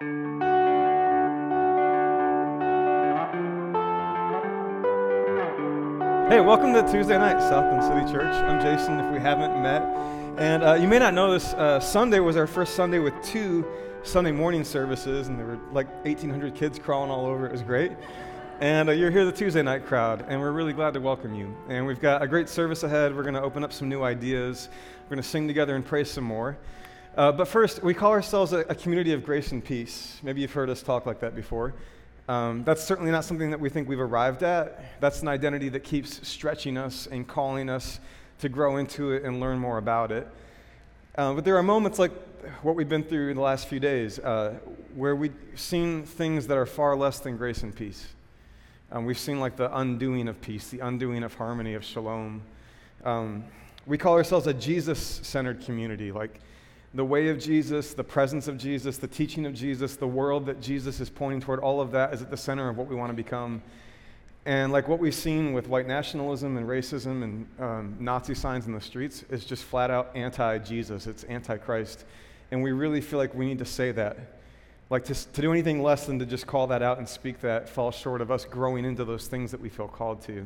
Hey, welcome to Tuesday night, Southland City Church. I'm Jason, if we haven't met. And uh, you may not know this, uh, Sunday was our first Sunday with two Sunday morning services, and there were like 1,800 kids crawling all over. It was great. And uh, you're here, the Tuesday night crowd, and we're really glad to welcome you. And we've got a great service ahead. We're going to open up some new ideas. We're going to sing together and pray some more. Uh, but first, we call ourselves a, a community of grace and peace. Maybe you've heard us talk like that before. Um, that's certainly not something that we think we've arrived at. That's an identity that keeps stretching us and calling us to grow into it and learn more about it. Uh, but there are moments like what we've been through in the last few days uh, where we've seen things that are far less than grace and peace. Um, we've seen like the undoing of peace, the undoing of harmony, of shalom. Um, we call ourselves a Jesus centered community. Like, the way of Jesus, the presence of Jesus, the teaching of Jesus, the world that Jesus is pointing toward, all of that is at the center of what we want to become. And like what we've seen with white nationalism and racism and um, Nazi signs in the streets is just flat out anti Jesus, it's anti Christ. And we really feel like we need to say that. Like to, to do anything less than to just call that out and speak that falls short of us growing into those things that we feel called to.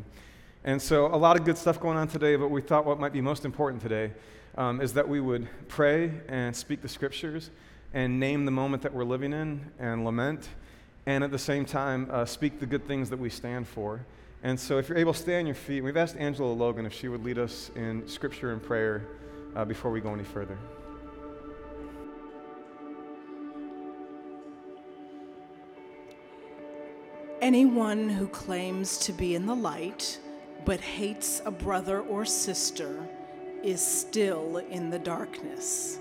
And so, a lot of good stuff going on today, but we thought what might be most important today um, is that we would pray and speak the scriptures and name the moment that we're living in and lament, and at the same time, uh, speak the good things that we stand for. And so, if you're able, stay on your feet. We've asked Angela Logan if she would lead us in scripture and prayer uh, before we go any further. Anyone who claims to be in the light but hates a brother or sister is still in the darkness.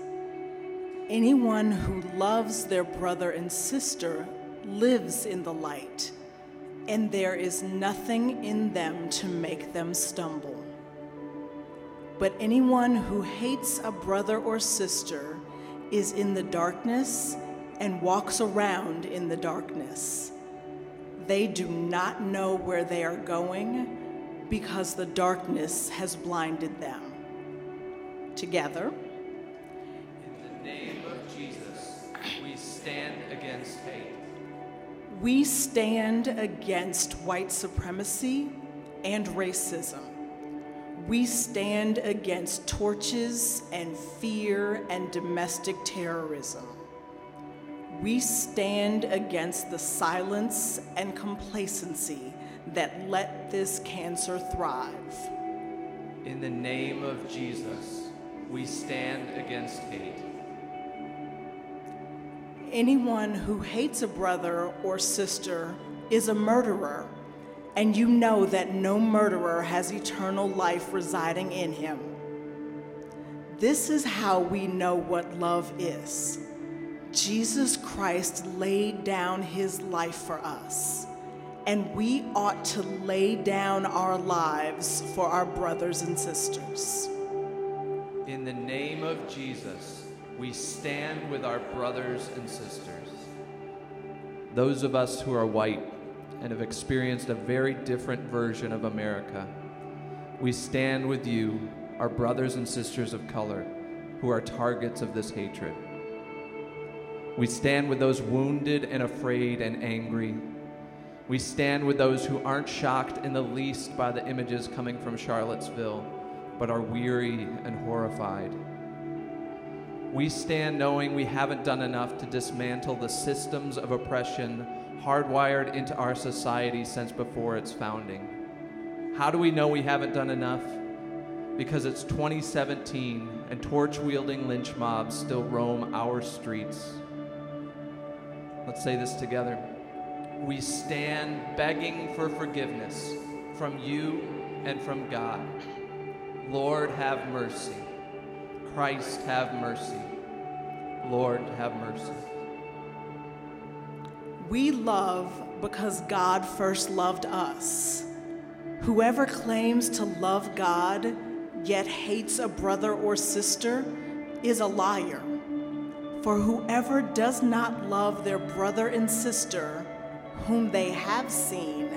Anyone who loves their brother and sister lives in the light, and there is nothing in them to make them stumble. But anyone who hates a brother or sister is in the darkness and walks around in the darkness. They do not know where they are going because the darkness has blinded them together. In the name of Jesus, we stand against hate. We stand against white supremacy and racism. We stand against torches and fear and domestic terrorism. We stand against the silence and complacency that let this cancer thrive. In the name of Jesus, we stand against hate. Anyone who hates a brother or sister is a murderer, and you know that no murderer has eternal life residing in him. This is how we know what love is. Jesus Christ laid down his life for us, and we ought to lay down our lives for our brothers and sisters. In the name of Jesus, we stand with our brothers and sisters. Those of us who are white and have experienced a very different version of America, we stand with you, our brothers and sisters of color, who are targets of this hatred. We stand with those wounded and afraid and angry. We stand with those who aren't shocked in the least by the images coming from Charlottesville, but are weary and horrified. We stand knowing we haven't done enough to dismantle the systems of oppression hardwired into our society since before its founding. How do we know we haven't done enough? Because it's 2017 and torch wielding lynch mobs still roam our streets. Let's say this together. We stand begging for forgiveness from you and from God. Lord, have mercy. Christ, have mercy. Lord, have mercy. We love because God first loved us. Whoever claims to love God yet hates a brother or sister is a liar. For whoever does not love their brother and sister whom they have seen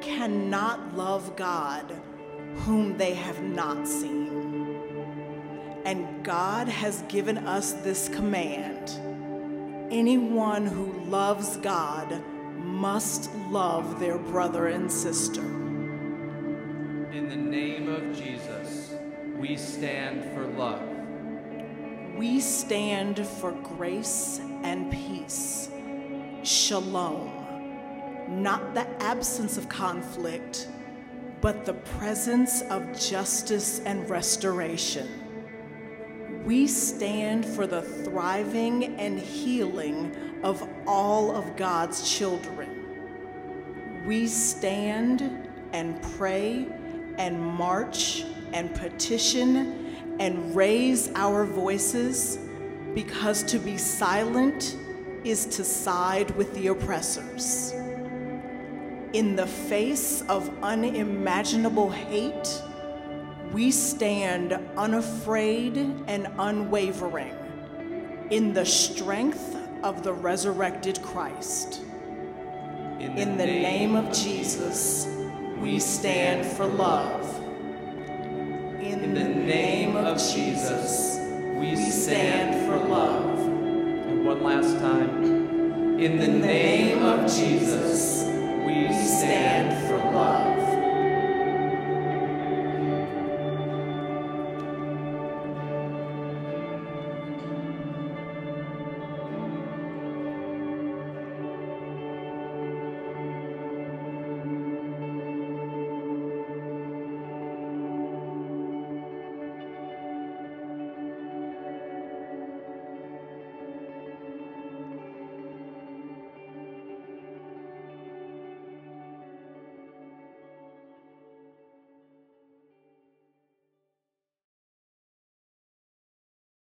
cannot love God whom they have not seen. And God has given us this command Anyone who loves God must love their brother and sister. In the name of Jesus, we stand for love. We stand for grace and peace. Shalom. Not the absence of conflict, but the presence of justice and restoration. We stand for the thriving and healing of all of God's children. We stand and pray and march and petition and raise our voices because to be silent is to side with the oppressors. In the face of unimaginable hate, we stand unafraid and unwavering in the strength of the resurrected Christ. In the name of Jesus, we stand for love. In the name of Jesus, we stand for love. And one last time. In the name of Jesus,